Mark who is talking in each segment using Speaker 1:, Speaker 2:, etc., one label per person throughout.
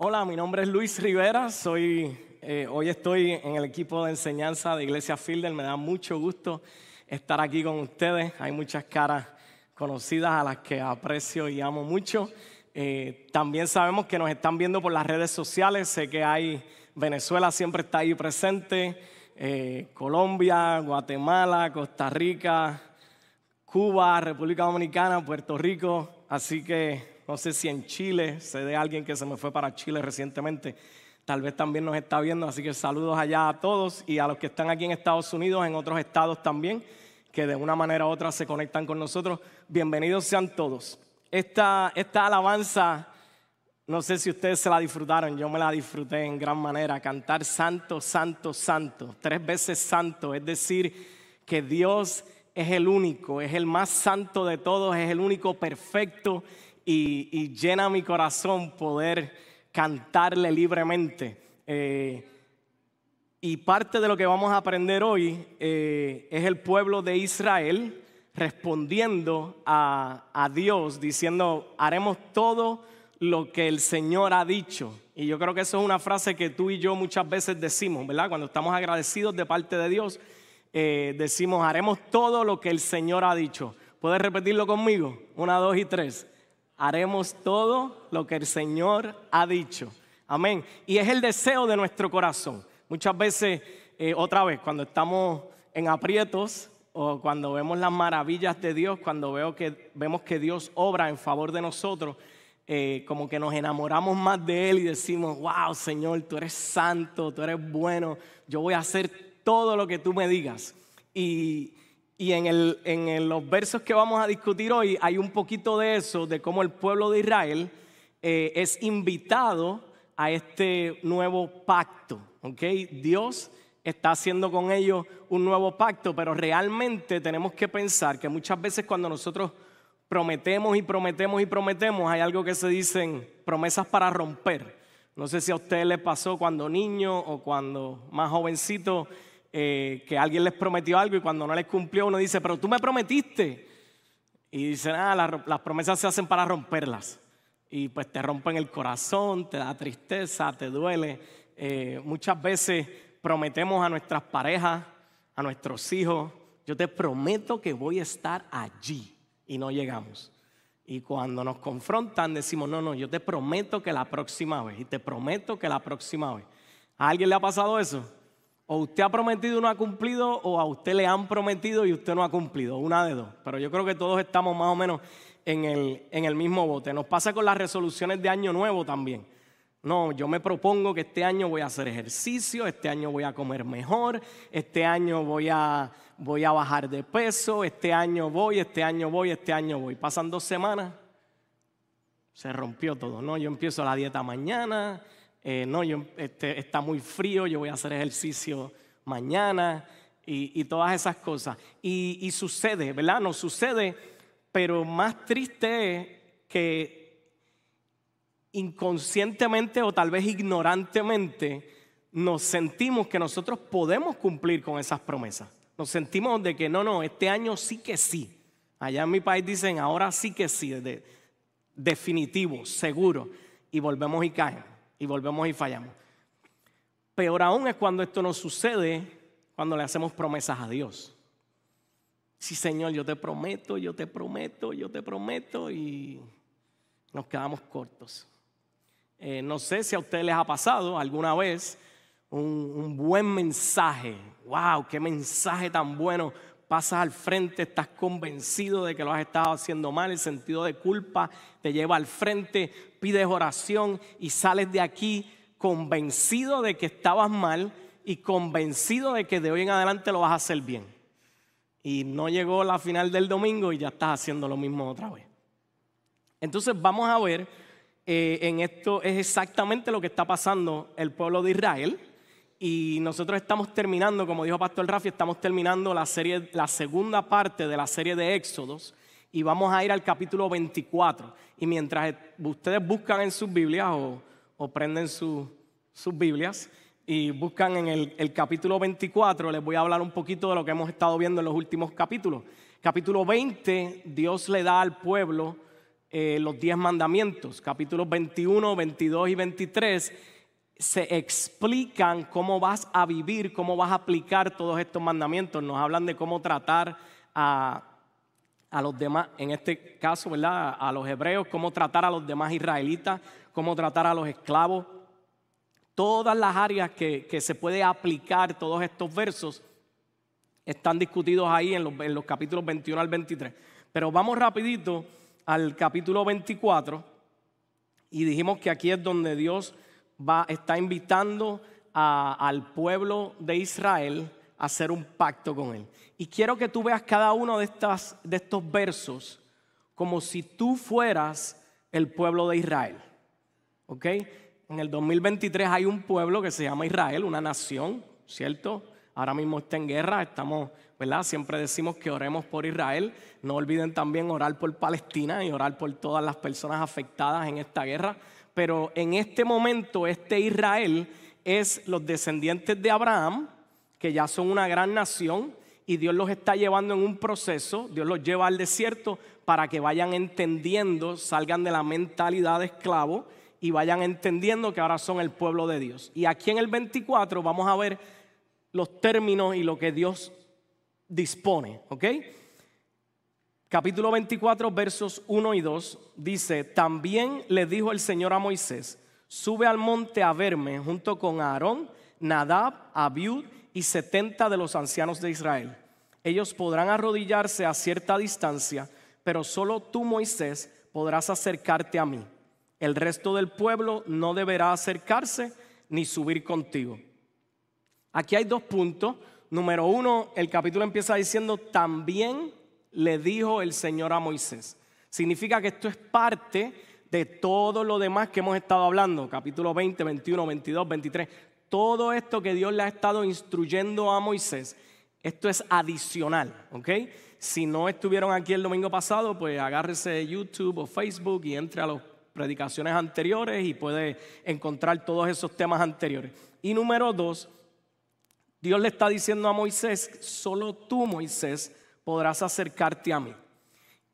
Speaker 1: Hola, mi nombre es Luis Rivera, soy, eh, hoy estoy en el equipo de enseñanza de Iglesia Fielder, me da mucho gusto estar aquí con ustedes, hay muchas caras conocidas a las que aprecio y amo mucho. Eh, también sabemos que nos están viendo por las redes sociales, sé que hay, Venezuela siempre está ahí presente, eh, Colombia, Guatemala, Costa Rica, Cuba, República Dominicana, Puerto Rico, así que no sé si en Chile, sé de alguien que se me fue para Chile recientemente, tal vez también nos está viendo, así que saludos allá a todos y a los que están aquí en Estados Unidos, en otros estados también, que de una manera u otra se conectan con nosotros. Bienvenidos sean todos. Esta, esta alabanza, no sé si ustedes se la disfrutaron, yo me la disfruté en gran manera, cantar santo, santo, santo, tres veces santo, es decir, que Dios es el único, es el más santo de todos, es el único perfecto y, llena mi corazón poder cantarle libremente. Eh, y parte de lo que vamos a aprender hoy eh, es el pueblo de Israel respondiendo a, Dios, diciendo, haremos todo lo que el Señor ha dicho. Y yo creo que eso es una frase que tú y yo muchas veces decimos, ¿verdad? Cuando estamos agradecidos de parte de Dios, eh, decimos, haremos todo lo que el Señor ha dicho. ¿Puedes repetirlo conmigo? Una, dos y tres haremos todo lo que el Señor ha dicho. Amén. Y es el deseo de nuestro corazón. Muchas veces, eh, otra vez, cuando estamos en aprietos o cuando vemos las maravillas de Dios, cuando veo que, vemos que Dios obra en favor de nosotros, eh, como que nos enamoramos más de Él y decimos, wow, Señor, tú eres santo, tú eres bueno, yo voy a hacer todo lo que tú me digas. Y, y en, los versos que vamos a discutir hoy hay un poquito de eso, de cómo el pueblo de Israel eh, es invitado a este nuevo pacto. Dios está haciendo con ellos un nuevo pacto, pero realmente tenemos que pensar que muchas veces cuando nosotros prometemos y prometemos y prometemos, hay algo que se dicen promesas para romper. No sé si a ustedes les pasó cuando niño o cuando más jovencito eh, que alguien les prometió algo y cuando no les cumplió uno dice, pero tú me prometiste. Y dicen, ah, las, promesas se hacen para romperlas. Y pues te rompen el corazón, te da tristeza, te duele. Eh, muchas veces prometemos a nuestras parejas, a nuestros hijos, yo te prometo que voy a estar allí y no llegamos. Y cuando nos confrontan decimos, no, no, yo te prometo que la próxima vez, y te prometo que la próxima vez. ¿A alguien le ha pasado eso? O usted ha prometido y no ha cumplido, o a usted le han prometido y usted no ha cumplido, una de dos. Pero yo creo que todos estamos más o menos en el, en el mismo bote. Nos pasa con las resoluciones de año nuevo también. No, yo me propongo que este año voy a hacer ejercicio, este año voy a comer mejor, este año voy a, voy a bajar de peso, este año voy, este año voy, este año voy. Pasan dos semanas, se rompió todo, ¿no? Yo empiezo la dieta mañana, eh, no, este, está muy frío, yo voy a hacer ejercicio mañana y, todas esas cosas. Y, sucede, ¿verdad? No sucede, pero más triste es que inconscientemente o tal vez ignorantemente nos sentimos que nosotros podemos cumplir con esas promesas. Nos sentimos de que no, no, este año sí que sí. Allá en mi país dicen ahora sí que sí, de, definitivo, seguro. Y volvemos y caemos y volvemos y fallamos. Peor aún es cuando esto nos sucede cuando le hacemos promesas a Dios. Sí, Señor, yo te prometo, yo te prometo, yo te prometo y nos quedamos cortos. Eh, no sé si a ustedes les ha pasado alguna vez un, un buen mensaje. ¡Wow! ¡Qué mensaje tan bueno! Pasas al frente, estás convencido de que lo has estado haciendo mal, el sentido de culpa te lleva al frente, pides oración y sales de aquí convencido de que estabas mal y convencido de que de hoy en adelante lo vas a hacer bien. Y no llegó la final del domingo y ya estás haciendo lo mismo otra vez. Entonces vamos a ver, eh, en esto es exactamente lo que está pasando el pueblo de Israel y nosotros estamos terminando, como dijo Pastor Rafi, estamos terminando la, serie, la segunda parte de la serie de Éxodos y vamos a ir al capítulo 24. Y mientras ustedes buscan en sus Biblias o, prenden sus Biblias y buscan en el, capítulo 24, les voy a hablar un poquito de lo que hemos estado viendo en los últimos capítulos. Capítulo 20, Dios le da al pueblo eh, los diez mandamientos, capítulos 21, 22 y 23, se explican cómo vas a vivir, cómo vas a aplicar todos estos mandamientos. Nos hablan de cómo tratar a, a los demás, en este caso, ¿verdad? A los hebreos, cómo tratar a los demás israelitas, cómo tratar a los esclavos. Todas las áreas que, que se puede aplicar todos estos versos están discutidos ahí en los, en los capítulos 21 al 23. Pero vamos rapidito al capítulo 24 y dijimos que aquí es donde Dios va, está invitando al pueblo de Israel a hacer un pacto con él. Y quiero que tú veas cada uno de, de estos versos como si tú fueras el pueblo de Israel. ¿Ok? En el 2023 hay un pueblo que se llama Israel, una nación, ¿cierto? Ahora mismo está en guerra, estamos, ¿verdad? Siempre decimos que oremos por Israel. No olviden también orar por Palestina y orar por todas las personas afectadas en esta guerra. Pero en este momento, este Israel es los descendientes de Abraham, que ya son una gran nación, y Dios los está llevando en un proceso, Dios los lleva al desierto para que vayan entendiendo, salgan de la mentalidad de esclavo y vayan entendiendo que ahora son el pueblo de Dios. Y aquí en el 24 vamos a ver los términos y lo que Dios dispone, ¿ok? Capítulo 24, versos 1 y 2 dice, también le dijo el Señor a Moisés, sube al monte a verme junto con Aarón, Nadab, Abiud y setenta de los ancianos de Israel. Ellos podrán arrodillarse a cierta distancia, pero solo tú, Moisés, podrás acercarte a mí. El resto del pueblo no deberá acercarse ni subir contigo. Aquí hay dos puntos. Número uno, el capítulo empieza diciendo, también le dijo el Señor a Moisés. Significa que esto es parte de todo lo demás que hemos estado hablando, capítulo 20, 21, 22, 23. Todo esto que Dios le ha estado instruyendo a Moisés, esto es adicional, ¿ok? Si no estuvieron aquí el domingo pasado, pues agárrese YouTube o Facebook y entre a las predicaciones anteriores y puede encontrar todos esos temas anteriores. Y número dos, Dios le está diciendo a Moisés, solo tú, Moisés, podrás acercarte a mí.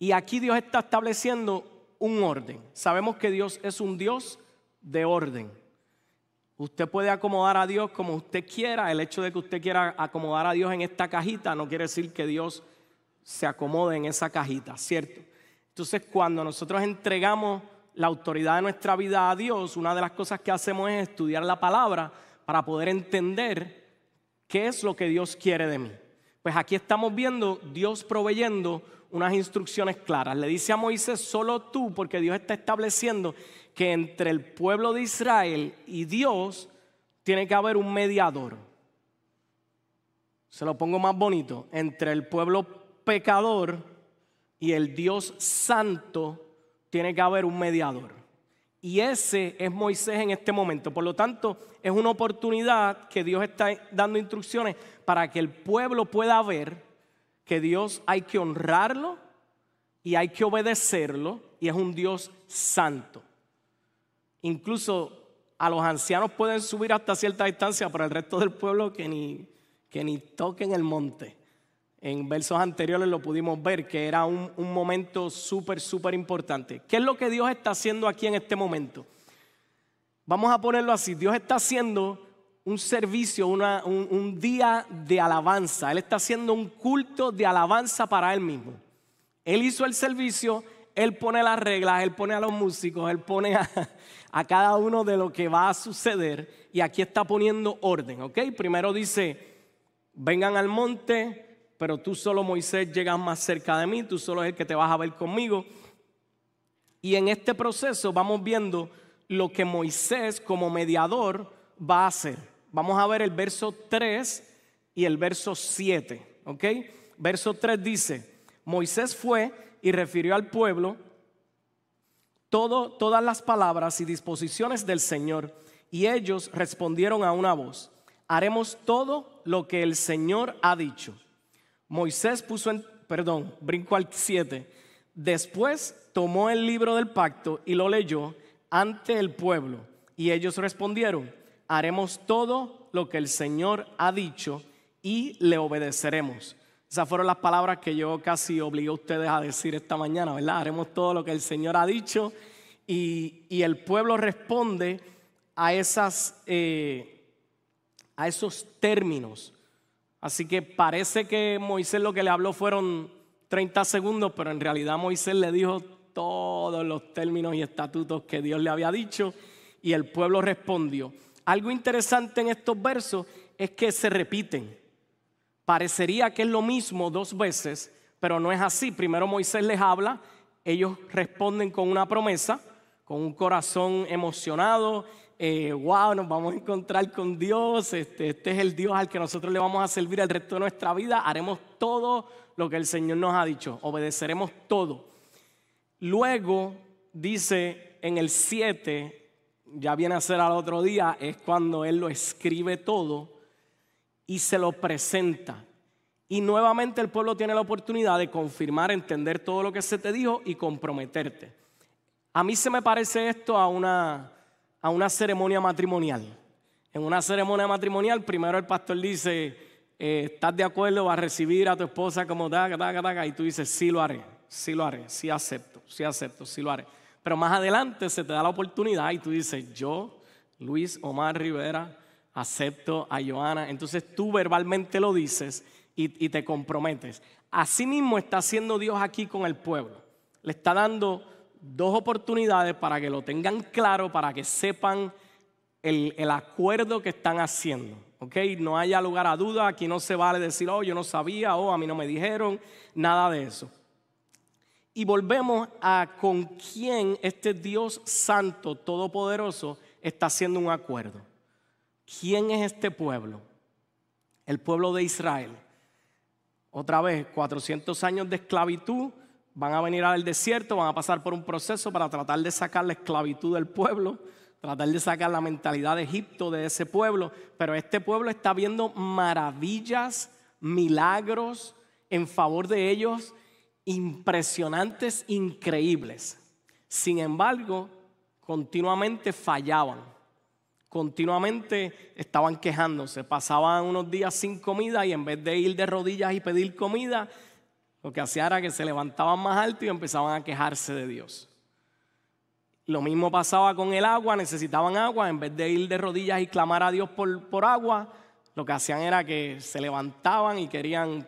Speaker 1: Y aquí Dios está estableciendo un orden. Sabemos que Dios es un Dios de orden. Usted puede acomodar a Dios como usted quiera. El hecho de que usted quiera acomodar a Dios en esta cajita no quiere decir que Dios se acomode en esa cajita, ¿cierto? Entonces cuando nosotros entregamos la autoridad de nuestra vida a Dios, una de las cosas que hacemos es estudiar la palabra para poder entender ¿Qué es lo que Dios quiere de mí? Pues aquí estamos viendo Dios proveyendo unas instrucciones claras. Le dice a Moisés, solo tú, porque Dios está estableciendo que entre el pueblo de Israel y Dios tiene que haber un mediador. Se lo pongo más bonito, entre el pueblo pecador y el Dios santo tiene que haber un mediador. Y ese es Moisés en este momento. Por lo tanto, es una oportunidad que Dios está dando instrucciones para que el pueblo pueda ver que Dios hay que honrarlo y hay que obedecerlo y es un Dios santo. Incluso a los ancianos pueden subir hasta cierta distancia, pero el resto del pueblo que ni, que ni toquen el monte. En versos anteriores lo pudimos ver, que era un, momento súper, súper importante. ¿Qué es lo que Dios está haciendo aquí en este momento? Vamos a ponerlo así, Dios está haciendo un servicio, un, un día de alabanza. Él está haciendo un culto de alabanza para Él mismo. Él hizo el servicio, Él pone las reglas, Él pone a los músicos, Él pone a, a, cada uno de lo que va a suceder y aquí está poniendo orden, ¿ok? Primero dice, vengan al monte, pero tú solo Moisés llegas más cerca de mí, tú solo es el que te vas a ver conmigo. Y en este proceso vamos viendo lo que Moisés como mediador va a hacer. Vamos a ver el verso 3 y el verso 7, ¿ok? Verso 3 dice, Moisés fue y refirió al pueblo todas las palabras y disposiciones del Señor, y ellos respondieron a una voz, haremos todo lo que el Señor ha dicho. Moisés puso en, perdón, brinco al 7. Después tomó el libro del pacto y lo leyó ante el pueblo. Y ellos respondieron, haremos todo lo que el Señor ha dicho y le obedeceremos. Esas fueron las palabras que yo casi obligué a ustedes a decir esta mañana, ¿verdad? Haremos todo lo que el Señor ha dicho y, el pueblo responde a, esas, eh, a esos términos. Así que parece que Moisés lo que le habló fueron 30 segundos, pero en realidad Moisés le dijo todos los términos y estatutos que Dios le había dicho y el pueblo respondió. Algo interesante en estos versos es que se repiten. Parecería que es lo mismo dos veces, pero no es así. Primero Moisés les habla, ellos responden con una promesa, con un corazón emocionado. Wow, eh, nos vamos a encontrar con Dios, este, este es el Dios al que nosotros le vamos a servir el resto de nuestra vida, haremos todo lo que el Señor nos ha dicho, obedeceremos todo. Luego dice en el 7, ya viene a ser al otro día, es cuando Él lo escribe todo y se lo presenta. Y nuevamente el pueblo tiene la oportunidad de confirmar, entender todo lo que se te dijo y comprometerte. A mí se me parece esto a una, a una ceremonia matrimonial. En una ceremonia matrimonial, primero el pastor dice, eh, ¿estás de acuerdo? ¿Vas a recibir a tu esposa como taca, taca, taca? Y tú dices, sí lo haré, sí lo haré, sí acepto, sí acepto, sí lo haré. Pero más adelante se te da la oportunidad y tú dices, yo, Luis Omar Rivera, acepto a Joana. Entonces tú verbalmente lo dices y, te comprometes. Así mismo está haciendo Dios aquí con el pueblo. Le está dando dos oportunidades para que lo tengan claro, para que sepan el, el acuerdo que están haciendo. ¿ok? No haya lugar a duda, aquí no se vale decir, oh, yo no sabía, oh, a mí no me dijeron, nada de eso. Y volvemos a con quién este Dios Santo, Todopoderoso, está haciendo un acuerdo. ¿Quién es este pueblo? El pueblo de Israel. Otra vez, 400 años de esclavitud, van a venir al desierto, van a pasar por un proceso para tratar de sacar la esclavitud del pueblo, tratar de sacar la mentalidad de Egipto de ese pueblo, pero este pueblo está viendo maravillas, milagros en favor de ellos impresionantes, increíbles. Sin embargo, continuamente fallaban, continuamente estaban quejándose, pasaban unos días sin comida y en vez de ir de rodillas y pedir comida, lo que hacía era que se levantaban más alto y empezaban a quejarse de Dios. Lo mismo pasaba con el agua, necesitaban agua, en vez de ir de rodillas y clamar a Dios por, por agua, lo que hacían era que se levantaban y querían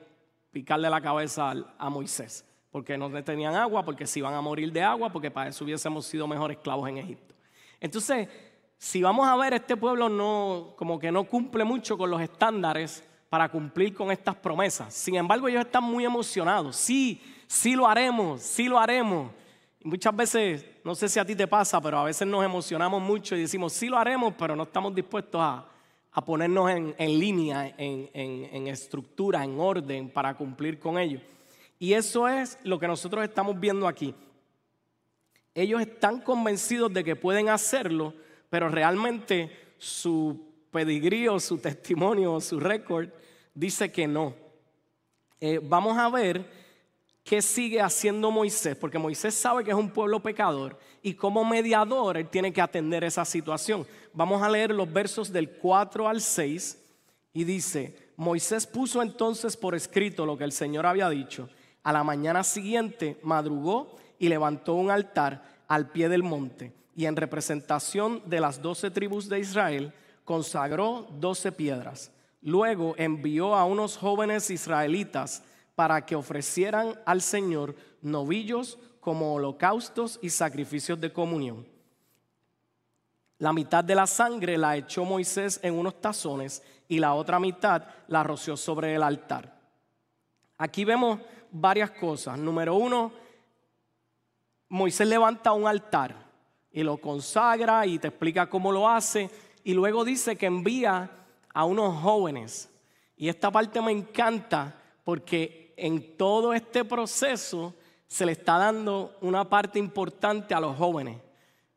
Speaker 1: picarle la cabeza a Moisés porque no tenían agua, porque se iban a morir de agua, porque para eso hubiésemos sido mejores esclavos en Egipto. Entonces, si vamos a ver, este pueblo no, como que no cumple mucho con los estándares para cumplir con estas promesas. Sin embargo, ellos están muy emocionados. Sí, sí lo haremos, sí lo haremos. Y muchas veces, no sé si a ti te pasa, pero a veces nos emocionamos mucho y decimos, sí lo haremos, pero no estamos dispuestos a, ponernos en, línea, en, en estructura, en orden para cumplir con ello. Y eso es lo que nosotros estamos viendo aquí. Ellos están convencidos de que pueden hacerlo, pero realmente su pedigrí su testimonio su récord dice que no. Eh, vamos a ver qué sigue haciendo Moisés, porque Moisés sabe que es un pueblo pecador y como mediador él tiene que atender esa situación. Vamos a leer los versos del 4 al 6 y dice, Moisés puso entonces por escrito lo que el Señor había dicho a la mañana siguiente madrugó y levantó un altar al pie del monte y en representación de las doce tribus de Israel consagró doce piedras. Luego envió a unos jóvenes israelitas para que ofrecieran al Señor novillos como holocaustos y sacrificios de comunión. La mitad de la sangre la echó Moisés en unos tazones y la otra mitad la roció sobre el altar. Aquí vemos varias cosas. Número uno, Moisés levanta un altar y lo consagra y te explica cómo lo hace. Y luego dice que envía a unos jóvenes. Y esta parte me encanta porque en todo este proceso se le está dando una parte importante a los jóvenes.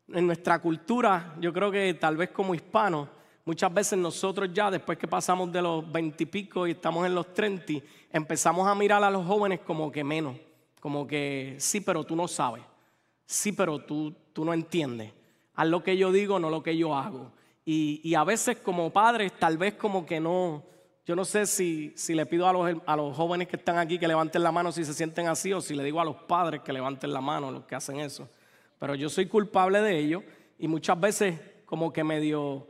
Speaker 1: En nuestra cultura, yo creo que tal vez como hispanos, Muchas veces nosotros ya, después que pasamos de los veintipico y, y estamos en los treinta, empezamos a mirar a los jóvenes como que menos, como que sí, pero tú no sabes, sí, pero tú, tú no entiendes, haz lo que yo digo, no lo que yo hago. Y, a veces como padres tal vez como que no, yo no sé si, si le pido a los, a los jóvenes que están aquí que levanten la mano si se sienten así o si le digo a los padres que levanten la mano los que hacen eso. Pero yo soy culpable de ello y muchas veces como que medio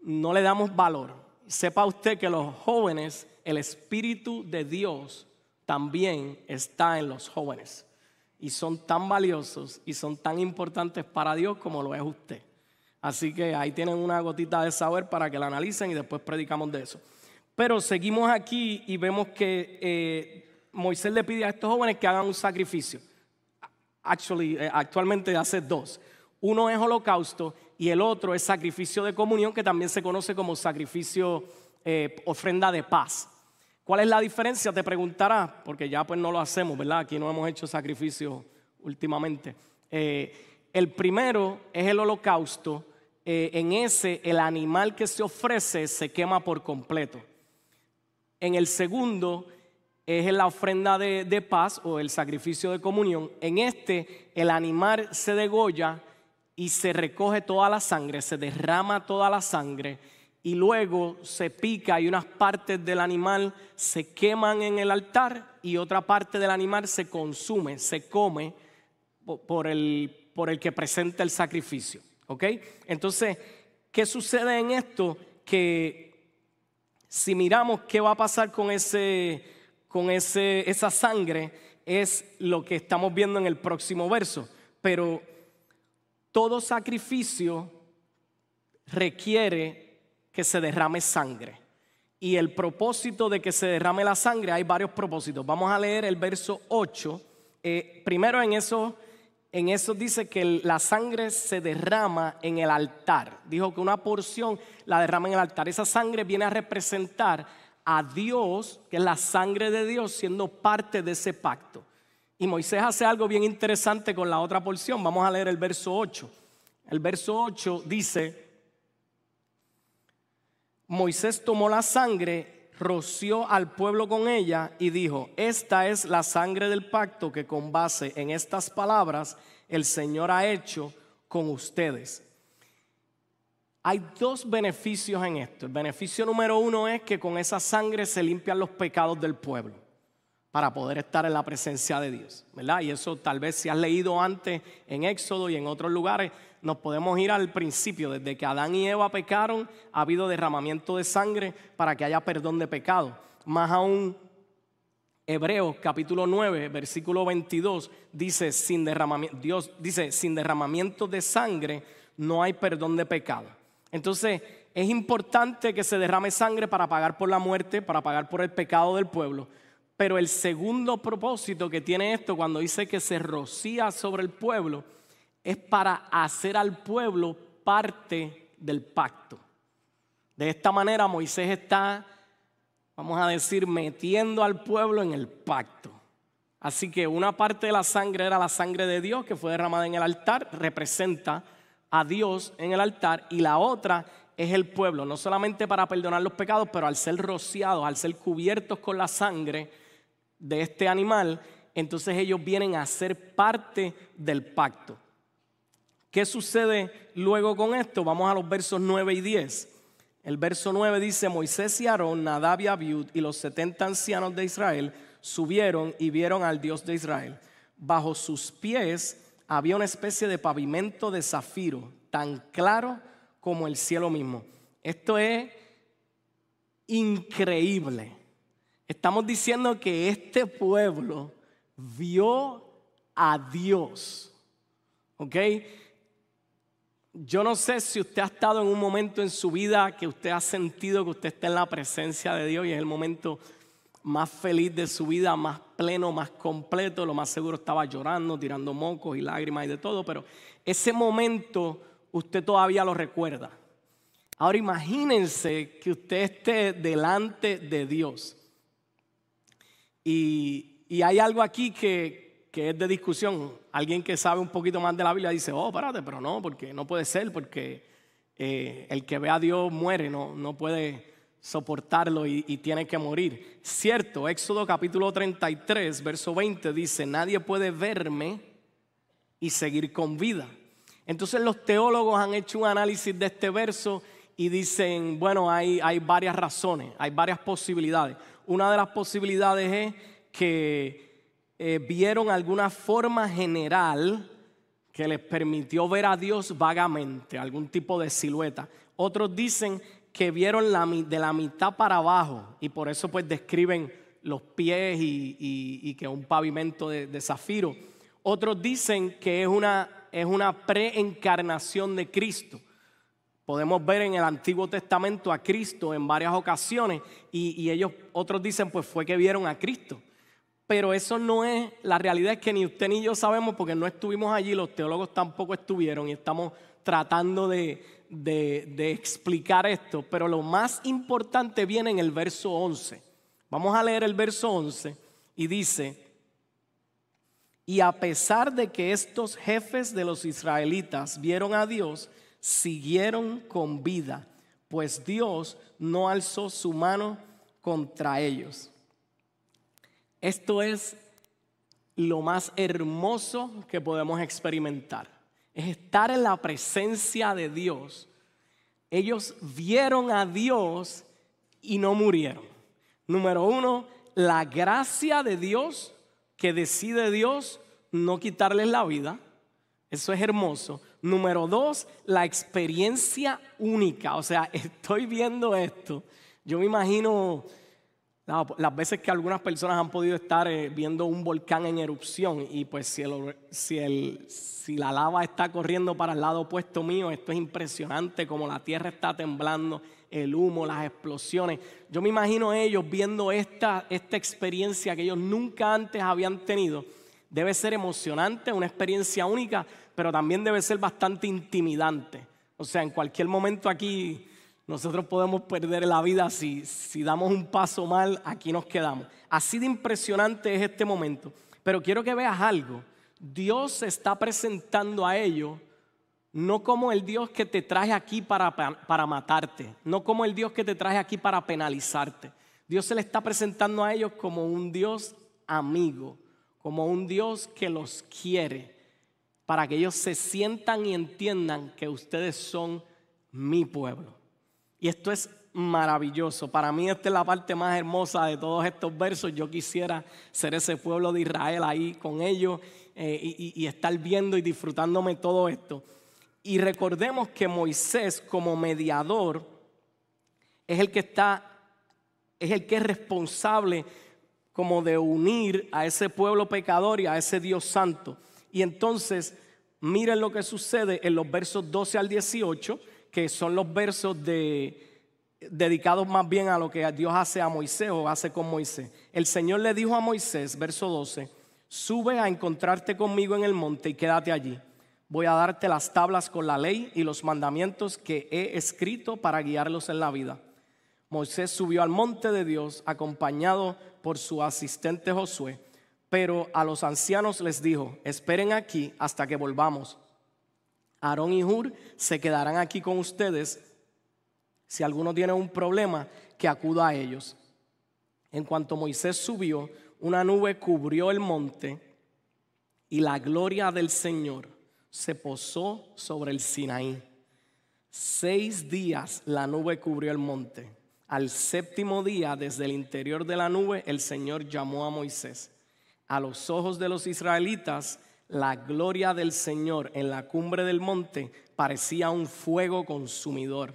Speaker 1: no le damos valor. Sepa usted que los jóvenes, el Espíritu de Dios también está en los jóvenes. Y son tan valiosos y son tan importantes para Dios como lo es usted. Así que ahí tienen una gotita de saber para que la analicen y después predicamos de eso. Pero seguimos aquí y vemos que eh, Moisés le pide a estos jóvenes que hagan un sacrificio. Actually, eh, actualmente hace dos. Uno es holocausto y el otro es sacrificio de comunión, que también se conoce como sacrificio, eh, ofrenda de paz. ¿Cuál es la diferencia? Te preguntarás, porque ya pues no lo hacemos, ¿verdad? Aquí no hemos hecho sacrificio últimamente. el primero es el holocausto. En ese, el animal que se ofrece se quema por completo. En el segundo es la ofrenda de, paz o el sacrificio de comunión. En este el animal se degolla y se recoge toda la sangre, se derrama toda la sangre y luego se pica y unas partes del animal se queman en el altar y otra parte del animal se consume, se come por el, por el que presenta el sacrificio. ¿Ok? Entonces, ¿qué sucede en esto? Que si miramos qué va a pasar con, ese, con ese, esa sangre, es lo que estamos viendo en el próximo verso. Pero todo sacrificio requiere que se derrame sangre. Y el propósito de que se derrame la sangre, hay varios propósitos. Vamos a leer el verso 8. Eh, primero en eso en eso dice que la sangre se derrama en el altar. Dijo que una porción la derrama en el altar. Esa sangre viene a representar a Dios, que es la sangre de Dios, siendo parte de ese pacto. Y Moisés hace algo bien interesante con la otra porción. Vamos a leer el verso 8. El verso 8 dice, Moisés tomó la sangre, roció al pueblo con ella y dijo, esta es la sangre del pacto que con base en estas palabras el Señor ha hecho con ustedes. Hay dos beneficios en esto. El beneficio número uno es que con esa sangre se limpian los pecados del pueblo para poder estar en la presencia de Dios, ¿verdad? Y eso tal vez si has leído antes en Éxodo y en otros lugares, nos podemos ir al principio, desde que Adán y Eva pecaron, ha habido derramamiento de sangre para que haya perdón de pecado. Más aún Hebreos capítulo 9, versículo 22 dice sin derramamiento, Dios dice sin derramamiento de sangre no hay perdón de pecado. Entonces, es importante que se derrame sangre para pagar por la muerte, para pagar por el pecado del pueblo. Pero el segundo propósito que tiene esto cuando dice que se rocía sobre el pueblo es para hacer al pueblo parte del pacto. De esta manera Moisés está vamos a decir, metiendo al pueblo en el pacto. Así que una parte de la sangre era la sangre de Dios que fue derramada en el altar, representa a Dios en el altar, y la otra es el pueblo, no solamente para perdonar los pecados, pero al ser rociados, al ser cubiertos con la sangre de este animal, entonces ellos vienen a ser parte del pacto. ¿Qué sucede luego con esto? Vamos a los versos 9 y 10. El verso 9 dice, Moisés y Aarón, Nadab y Abiud y los 70 ancianos de Israel subieron y vieron al Dios de Israel. Bajo sus pies había una especie de pavimento de zafiro, tan claro como el cielo mismo. Esto es increíble. Estamos diciendo que este pueblo vio a Dios. ¿Ok? Yo no sé si usted ha estado en un momento en su vida que usted ha sentido que usted está en la presencia de Dios y es el momento más feliz de su vida, más pleno, más completo. Lo más seguro estaba llorando, tirando mocos y lágrimas y de todo, pero ese momento usted todavía lo recuerda. Ahora imagínense que usted esté delante de Dios. Y, hay algo aquí que, es de discusión. Alguien que sabe un poquito más de la Biblia dice, oh, espérate, pero no, porque no puede ser, porque eh, el que ve a Dios muere, no, puede soportarlo y, y, tiene que morir. Cierto, Éxodo capítulo 33, verso 20 dice, nadie puede verme y seguir con vida. Entonces los teólogos han hecho un análisis de este verso y dicen, bueno, hay, hay varias razones, hay varias posibilidades. Una de las posibilidades es que eh, vieron alguna forma general que les permitió ver a Dios vagamente, algún tipo de silueta. Otros dicen que vieron de la mitad para abajo y por eso pues describen los pies y, que un pavimento de, zafiro. Otros dicen que es una, es una preencarnación de Cristo. Podemos ver en el Antiguo Testamento a Cristo en varias ocasiones y, ellos, otros dicen, pues fue que vieron a Cristo. Pero eso no es, la realidad es que ni usted ni yo sabemos porque no estuvimos allí, los teólogos tampoco estuvieron y estamos tratando de, de, explicar esto. Pero lo más importante viene en el verso 11. Vamos a leer el verso 11 y dice, y a pesar de que estos jefes de los israelitas vieron a Dios, siguieron con vida, pues Dios no alzó su mano contra ellos. Esto es lo más hermoso que podemos experimentar. Es estar en la presencia de Dios. Ellos vieron a Dios y no murieron. Número uno, la gracia de Dios que decide Dios no quitarles la vida. Eso es hermoso. Número dos, la experiencia única. O sea, estoy viendo esto. Yo me imagino las veces que algunas personas han podido estar eh, viendo un volcán en erupción y pues si, si, si la lava está corriendo para el lado opuesto mío, esto es impresionante como la tierra está temblando, el humo, las explosiones. Yo me imagino ellos viendo esta, esta experiencia que ellos nunca antes habían tenido. Debe ser emocionante, una experiencia única, pero también debe ser bastante intimidante. O sea, en cualquier momento aquí nosotros podemos perder la vida si, si damos un paso mal, aquí nos quedamos. Así de impresionante es este momento. Pero quiero que veas algo. Dios se está presentando a ellos no como el Dios que te traje aquí para, para matarte, no como el Dios que te traje aquí para penalizarte. Dios se le está presentando a ellos como un Dios amigo, como un Dios que los quiere, para que ellos se sientan y entiendan que ustedes son mi pueblo. Y esto es maravilloso. Para mí esta es la parte más hermosa de todos estos versos. Yo quisiera ser ese pueblo de Israel ahí con ellos eh, y, estar viendo y disfrutándome todo esto. Y recordemos que Moisés como mediador es el que está, es el que es responsable como de unir a ese pueblo pecador y a ese Dios santo. Y entonces, miren lo que sucede en los versos 12 al 18 que son los versos de, dedicados más bien a lo que Dios hace a Moisés o hace con Moisés. El Señor le dijo a Moisés, verso 12, sube a encontrarte conmigo en el monte y quédate allí. Voy a darte las tablas con la ley y los mandamientos que he escrito para guiarlos en la vida. Moisés subió al monte de Dios acompañado por su asistente Josué, pero a los ancianos les dijo, esperen aquí hasta que volvamos Aarón y Hur se quedarán aquí con ustedes. Si alguno tiene un problema, que acuda a ellos. En cuanto Moisés subió, una nube cubrió el monte y la gloria del Señor se posó sobre el Sinaí. Seis días la nube cubrió el monte. Al séptimo día, desde el interior de la nube, el Señor llamó a Moisés. A los ojos de los israelitas, la gloria del Señor en la cumbre del monte parecía un fuego consumidor.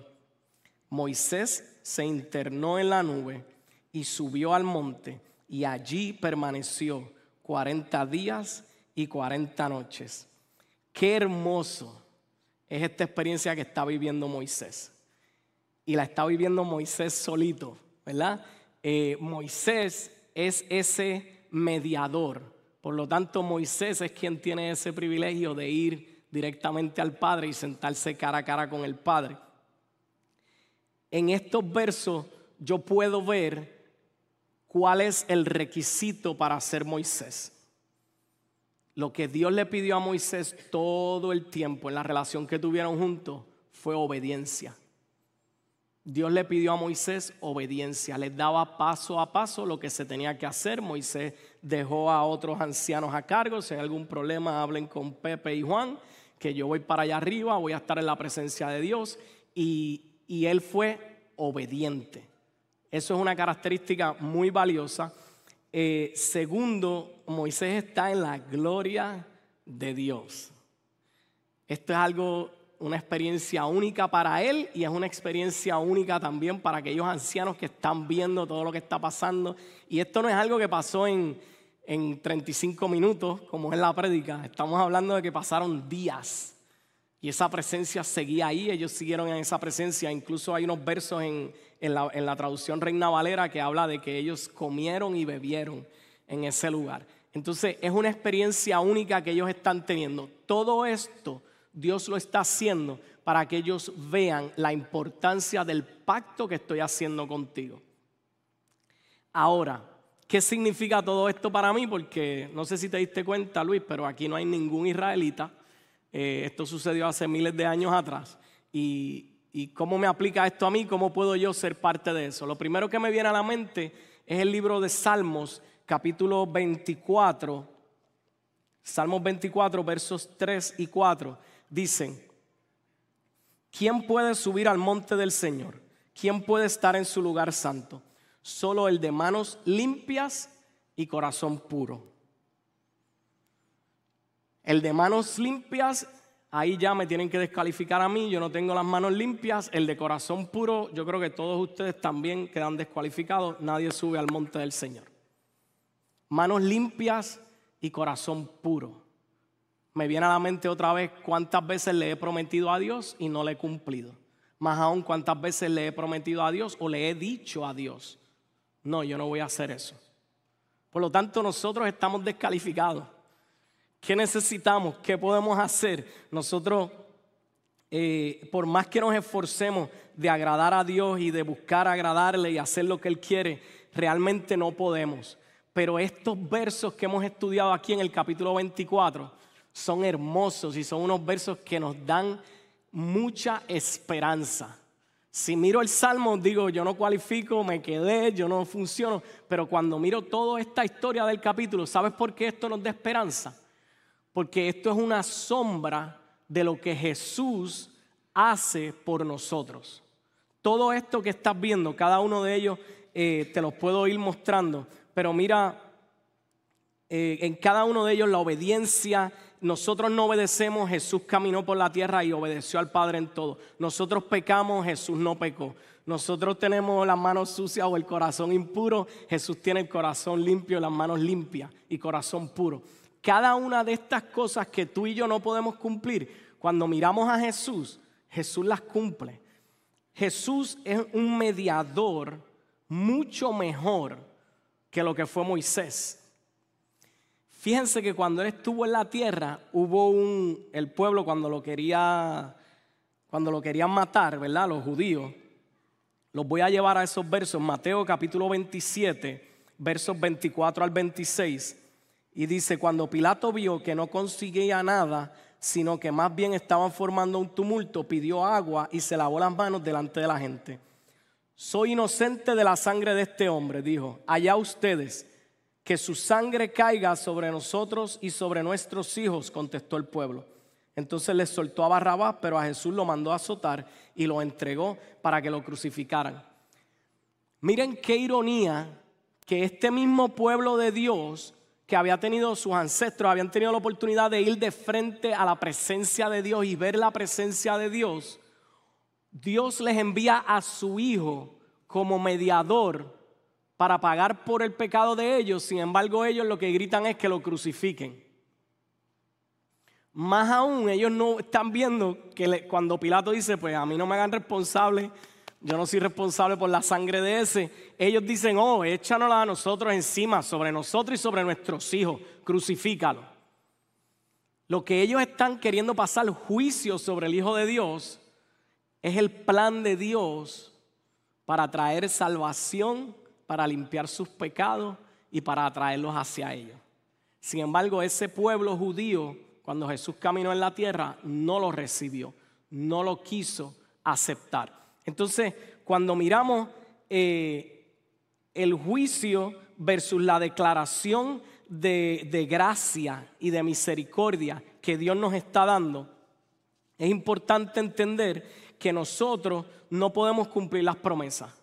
Speaker 1: Moisés se internó en la nube y subió al monte y allí permaneció 40 días y 40 noches. Qué hermoso es esta experiencia que está viviendo Moisés. Y la está viviendo Moisés solito, ¿verdad? Eh, Moisés es ese mediador por lo tanto, Moisés es quien tiene ese privilegio de ir directamente al Padre y sentarse cara a cara con el Padre. En estos versos yo puedo ver cuál es el requisito para ser Moisés. Lo que Dios le pidió a Moisés todo el tiempo en la relación que tuvieron juntos fue obediencia. Dios le pidió a Moisés obediencia, les daba paso a paso lo que se tenía que hacer. Moisés dejó a otros ancianos a cargo. Si hay algún problema, hablen con Pepe y Juan, que yo voy para allá arriba, voy a estar en la presencia de Dios. Y, él fue obediente. Eso es una característica muy valiosa. Eh, segundo, Moisés está en la gloria de Dios. Esto es algo, una experiencia única para él y es una experiencia única también para aquellos ancianos que están viendo todo lo que está pasando. Y esto no es algo que pasó en, en 35 minutos, como es la prédica. Estamos hablando de que pasaron días. Y esa presencia seguía ahí, ellos siguieron en esa presencia. Incluso hay unos versos en, la, en la traducción Reina Valera que habla de que ellos comieron y bebieron en ese lugar. Entonces es una experiencia única que ellos están teniendo. Todo esto Dios lo está haciendo para que ellos vean la importancia del pacto que estoy haciendo contigo. Ahora, ¿qué significa todo esto para mí? Porque no sé si te diste cuenta, Luis, pero aquí no hay ningún israelita eh, esto sucedió hace miles de años atrás. Y, cómo me aplica esto a mí? ¿Cómo puedo yo ser parte de eso? Lo primero que me viene a la mente es el libro de Salmos, capítulo 24. Salmos 24, versos 3 y 4. Dicen, ¿quién puede subir al monte del Señor? ¿Quién puede estar en su lugar santo? Solo el de manos limpias y corazón puro el de manos limpias, ahí ya me tienen que descalificar a mí, yo no tengo las manos limpias. El de corazón puro, yo creo que todos ustedes también quedan descalificados. Nadie sube al monte del Señor. Manos limpias y corazón puro. Me viene a la mente otra vez cuántas veces le he prometido a Dios y no le he cumplido. Más aún cuántas veces le he prometido a Dios o le he dicho a Dios. No, yo no voy a hacer eso. Por lo tanto, nosotros estamos descalificados. ¿Qué necesitamos? ¿Qué podemos hacer? Nosotros, eh, por más que nos esforcemos de agradar a Dios y de buscar agradarle y hacer lo que Él quiere, realmente no podemos. Pero estos versos que hemos estudiado aquí en el capítulo 24 son hermosos y son unos versos que nos dan mucha esperanza. Si miro el salmo, digo, yo no cualifico, me quedé, yo no funciono. Pero cuando miro toda esta historia del capítulo, ¿sabes por qué esto nos da esperanza? porque esto es una sombra de lo que Jesús hace por nosotros. Todo esto que estás viendo, cada uno de ellos eh, te los puedo ir mostrando, pero mira, eh, en cada uno de ellos la obediencia, nosotros no obedecemos, Jesús caminó por la tierra y obedeció al Padre en todo. Nosotros pecamos, Jesús no pecó. Nosotros tenemos las manos sucias o el corazón impuro, Jesús tiene el corazón limpio, las manos limpias y corazón puro cada una de estas cosas que tú y yo no podemos cumplir, cuando miramos a Jesús, Jesús las cumple. Jesús es un mediador mucho mejor que lo que fue Moisés. Fíjense que cuando él estuvo en la tierra, hubo un el pueblo cuando lo quería cuando lo querían matar, ¿verdad? Los judíos. Los voy a llevar a esos versos, Mateo capítulo 27, versos 24 al 26. Y dice, cuando Pilato vio que no conseguía nada, sino que más bien estaban formando un tumulto, pidió agua y se lavó las manos delante de la gente. Soy inocente de la sangre de este hombre, dijo. Allá ustedes, que su sangre caiga sobre nosotros y sobre nuestros hijos, contestó el pueblo. Entonces les soltó a Barrabás, pero a Jesús lo mandó a azotar y lo entregó para que lo crucificaran. Miren qué ironía que este mismo pueblo de Dios que había tenido sus ancestros, habían tenido la oportunidad de ir de frente a la presencia de Dios y ver la presencia de Dios, Dios les envía a su Hijo como mediador para pagar por el pecado de ellos, sin embargo ellos lo que gritan es que lo crucifiquen. Más aún, ellos no están viendo que cuando Pilato dice, pues a mí no me hagan responsable yo no soy responsable por la sangre de ese. Ellos dicen, oh, échanosla a nosotros encima, sobre nosotros y sobre nuestros hijos, crucifícalo. Lo que ellos están queriendo pasar juicio sobre el Hijo de Dios es el plan de Dios para traer salvación, para limpiar sus pecados y para atraerlos hacia ellos. Sin embargo, ese pueblo judío, cuando Jesús caminó en la tierra, no lo recibió, no lo quiso aceptar. Entonces, cuando miramos eh, el juicio versus la declaración de, gracia y de misericordia que Dios nos está dando, es importante entender que nosotros no podemos cumplir las promesas.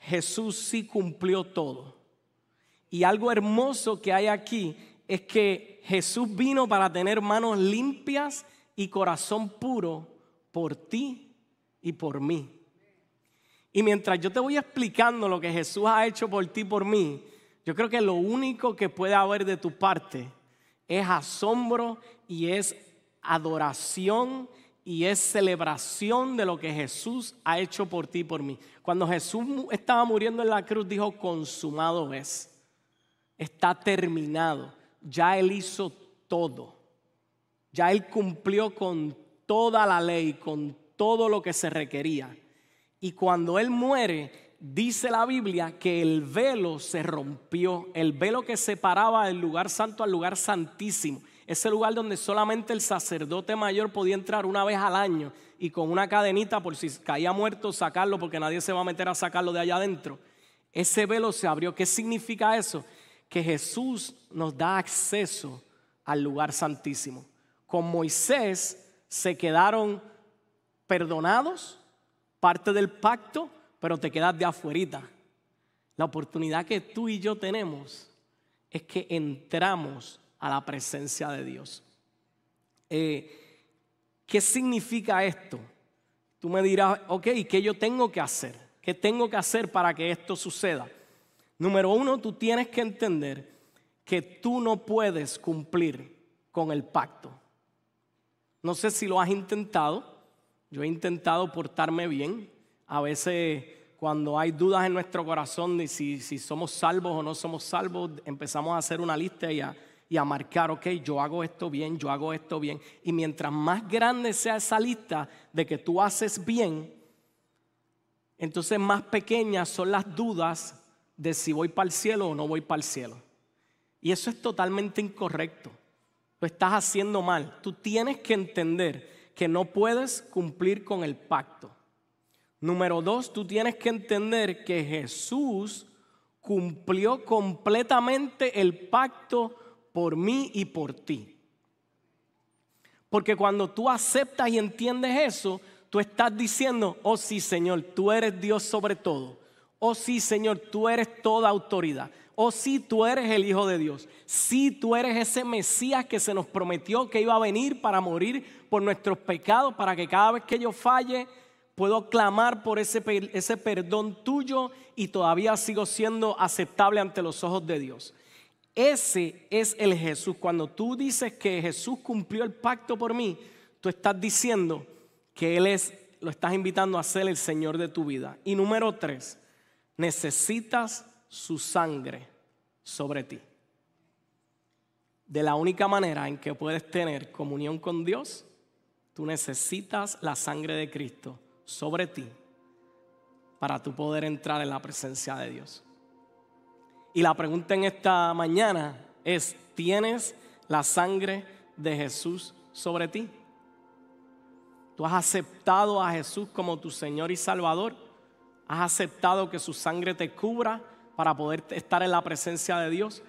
Speaker 1: Jesús sí cumplió todo. Y algo hermoso que hay aquí es que Jesús vino para tener manos limpias y corazón puro por ti y por mí. Y mientras yo te voy explicando lo que Jesús ha hecho por ti y por mí, yo creo que lo único que puede haber de tu parte es asombro y es adoración y es celebración de lo que Jesús ha hecho por ti y por mí. Cuando Jesús estaba muriendo en la cruz, dijo, consumado es, está terminado, ya Él hizo todo, ya Él cumplió con toda la ley, con todo lo que se requería. Y cuando Él muere, dice la Biblia que el velo se rompió, el velo que separaba el lugar santo al lugar santísimo, ese lugar donde solamente el sacerdote mayor podía entrar una vez al año y con una cadenita por si caía muerto sacarlo porque nadie se va a meter a sacarlo de allá adentro. Ese velo se abrió. ¿Qué significa eso? Que Jesús nos da acceso al lugar santísimo. Con Moisés se quedaron perdonados, parte del pacto, pero te quedas de afuerita. La oportunidad que tú y yo tenemos es que entramos a la presencia de Dios. Eh, ¿Qué significa esto? Tú me dirás, ok, ¿qué yo tengo que hacer? ¿Qué tengo que hacer para que esto suceda? Número uno, tú tienes que entender que tú no puedes cumplir con el pacto. No sé si lo has intentado, yo he intentado portarme bien. A veces cuando hay dudas en nuestro corazón de si, si somos salvos o no somos salvos, empezamos a hacer una lista y a, y a marcar, ok, yo hago esto bien, yo hago esto bien. Y mientras más grande sea esa lista de que tú haces bien, entonces más pequeñas son las dudas de si voy para el cielo o no voy para el cielo. Y eso es totalmente incorrecto. Lo estás haciendo mal. Tú tienes que entender que no puedes cumplir con el pacto. Número dos, tú tienes que entender que Jesús cumplió completamente el pacto por mí y por ti. Porque cuando tú aceptas y entiendes eso, tú estás diciendo, oh sí Señor, tú eres Dios sobre todo. Oh sí Señor, tú eres toda autoridad. Oh sí, tú eres el Hijo de Dios. Sí, tú eres ese Mesías que se nos prometió que iba a venir para morir por nuestros pecados, para que cada vez que yo falle, puedo clamar por ese, ese perdón tuyo y todavía sigo siendo aceptable ante los ojos de Dios. Ese es el Jesús. Cuando tú dices que Jesús cumplió el pacto por mí, tú estás diciendo que Él es, lo estás invitando a ser el Señor de tu vida. Y número tres, necesitas su sangre sobre ti. De la única manera en que puedes tener comunión con Dios Tú necesitas la sangre de Cristo sobre ti para tú poder entrar en la presencia de Dios. Y la pregunta en esta mañana es, ¿tienes la sangre de Jesús sobre ti? ¿Tú has aceptado a Jesús como tu Señor y Salvador? ¿Has aceptado que su sangre te cubra para poder estar en la presencia de Dios?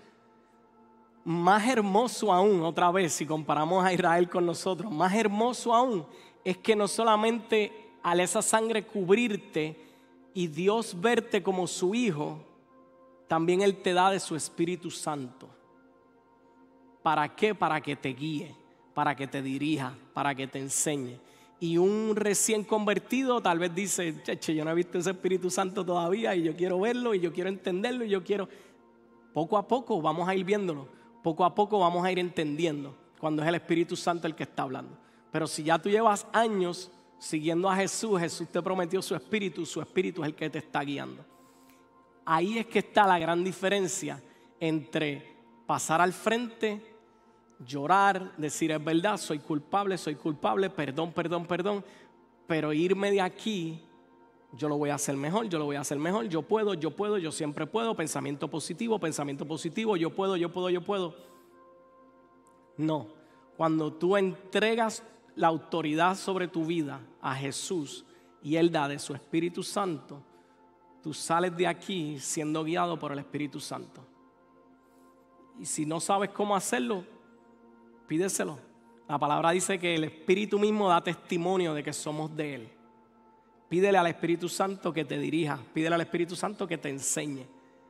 Speaker 1: más hermoso aún, otra vez, si comparamos a Israel con nosotros, más hermoso aún es que no solamente al esa sangre cubrirte y Dios verte como su hijo, también Él te da de su Espíritu Santo. ¿Para qué? Para que te guíe, para que te dirija, para que te enseñe. Y un recién convertido tal vez dice, che, yo no he visto ese Espíritu Santo todavía y yo quiero verlo y yo quiero entenderlo y yo quiero... Poco a poco vamos a ir viéndolo poco a poco vamos a ir entendiendo cuando es el Espíritu Santo el que está hablando. Pero si ya tú llevas años siguiendo a Jesús, Jesús te prometió su Espíritu, su Espíritu es el que te está guiando. Ahí es que está la gran diferencia entre pasar al frente, llorar, decir es verdad, soy culpable, soy culpable, perdón, perdón, perdón, pero irme de aquí yo lo voy a hacer mejor, yo lo voy a hacer mejor, yo puedo, yo puedo, yo siempre puedo, pensamiento positivo, pensamiento positivo, yo puedo, yo puedo, yo puedo. No, cuando tú entregas la autoridad sobre tu vida a Jesús y Él da de su Espíritu Santo, tú sales de aquí siendo guiado por el Espíritu Santo. Y si no sabes cómo hacerlo, pídeselo. La palabra dice que el Espíritu mismo da testimonio de que somos de Él. Pídele al Espíritu Santo que te dirija, pídele al Espíritu Santo que te enseñe.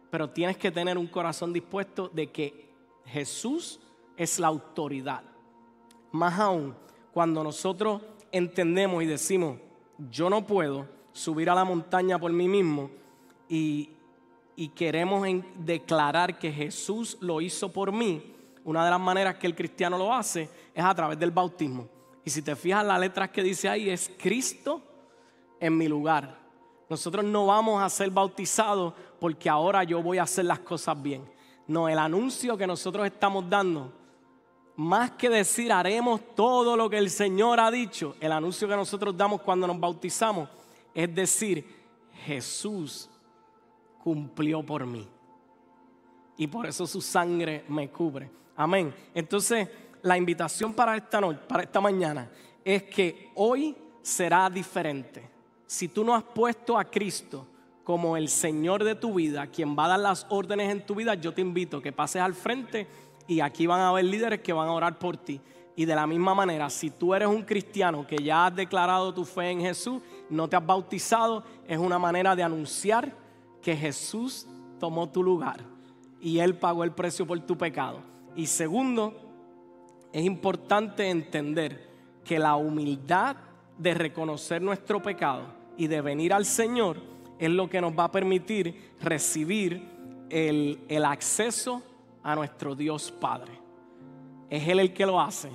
Speaker 1: Pero tienes que tener un corazón dispuesto de que Jesús es la autoridad. Más aún, cuando nosotros entendemos y decimos, yo no puedo subir a la montaña por mí mismo y, queremos declarar que Jesús lo hizo por mí, una de las maneras que el cristiano lo hace es a través del bautismo. Y si te fijas, las letras que dice ahí es Cristo en mi lugar. Nosotros no vamos a ser bautizados porque ahora yo voy a hacer las cosas bien. No, el anuncio que nosotros estamos dando más que decir haremos todo lo que el Señor ha dicho, el anuncio que nosotros damos cuando nos bautizamos es decir, Jesús cumplió por mí. Y por eso su sangre me cubre. Amén. Entonces, la invitación para esta noche, para esta mañana, es que hoy será diferente. Si tú no has puesto a Cristo como el Señor de tu vida, quien va a dar las órdenes en tu vida, yo te invito a que pases al frente y aquí van a haber líderes que van a orar por ti. Y de la misma manera, si tú eres un cristiano que ya has declarado tu fe en Jesús, no te has bautizado, es una manera de anunciar que Jesús tomó tu lugar y Él pagó el precio por tu pecado. Y segundo, es importante entender que la humildad de reconocer nuestro pecado y de venir al Señor es lo que nos va a permitir recibir el, el acceso a nuestro Dios Padre. Es Él el que lo hace.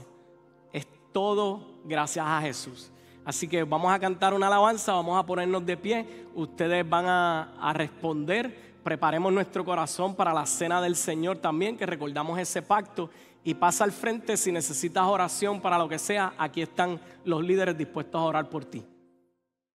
Speaker 1: Es todo gracias a Jesús. Así que vamos a cantar una alabanza, vamos a ponernos de pie. Ustedes van a, responder. Preparemos nuestro corazón para la cena del Señor también, que recordamos ese pacto. Y pasa al frente si necesitas oración para lo que sea. Aquí están los líderes dispuestos a orar por ti.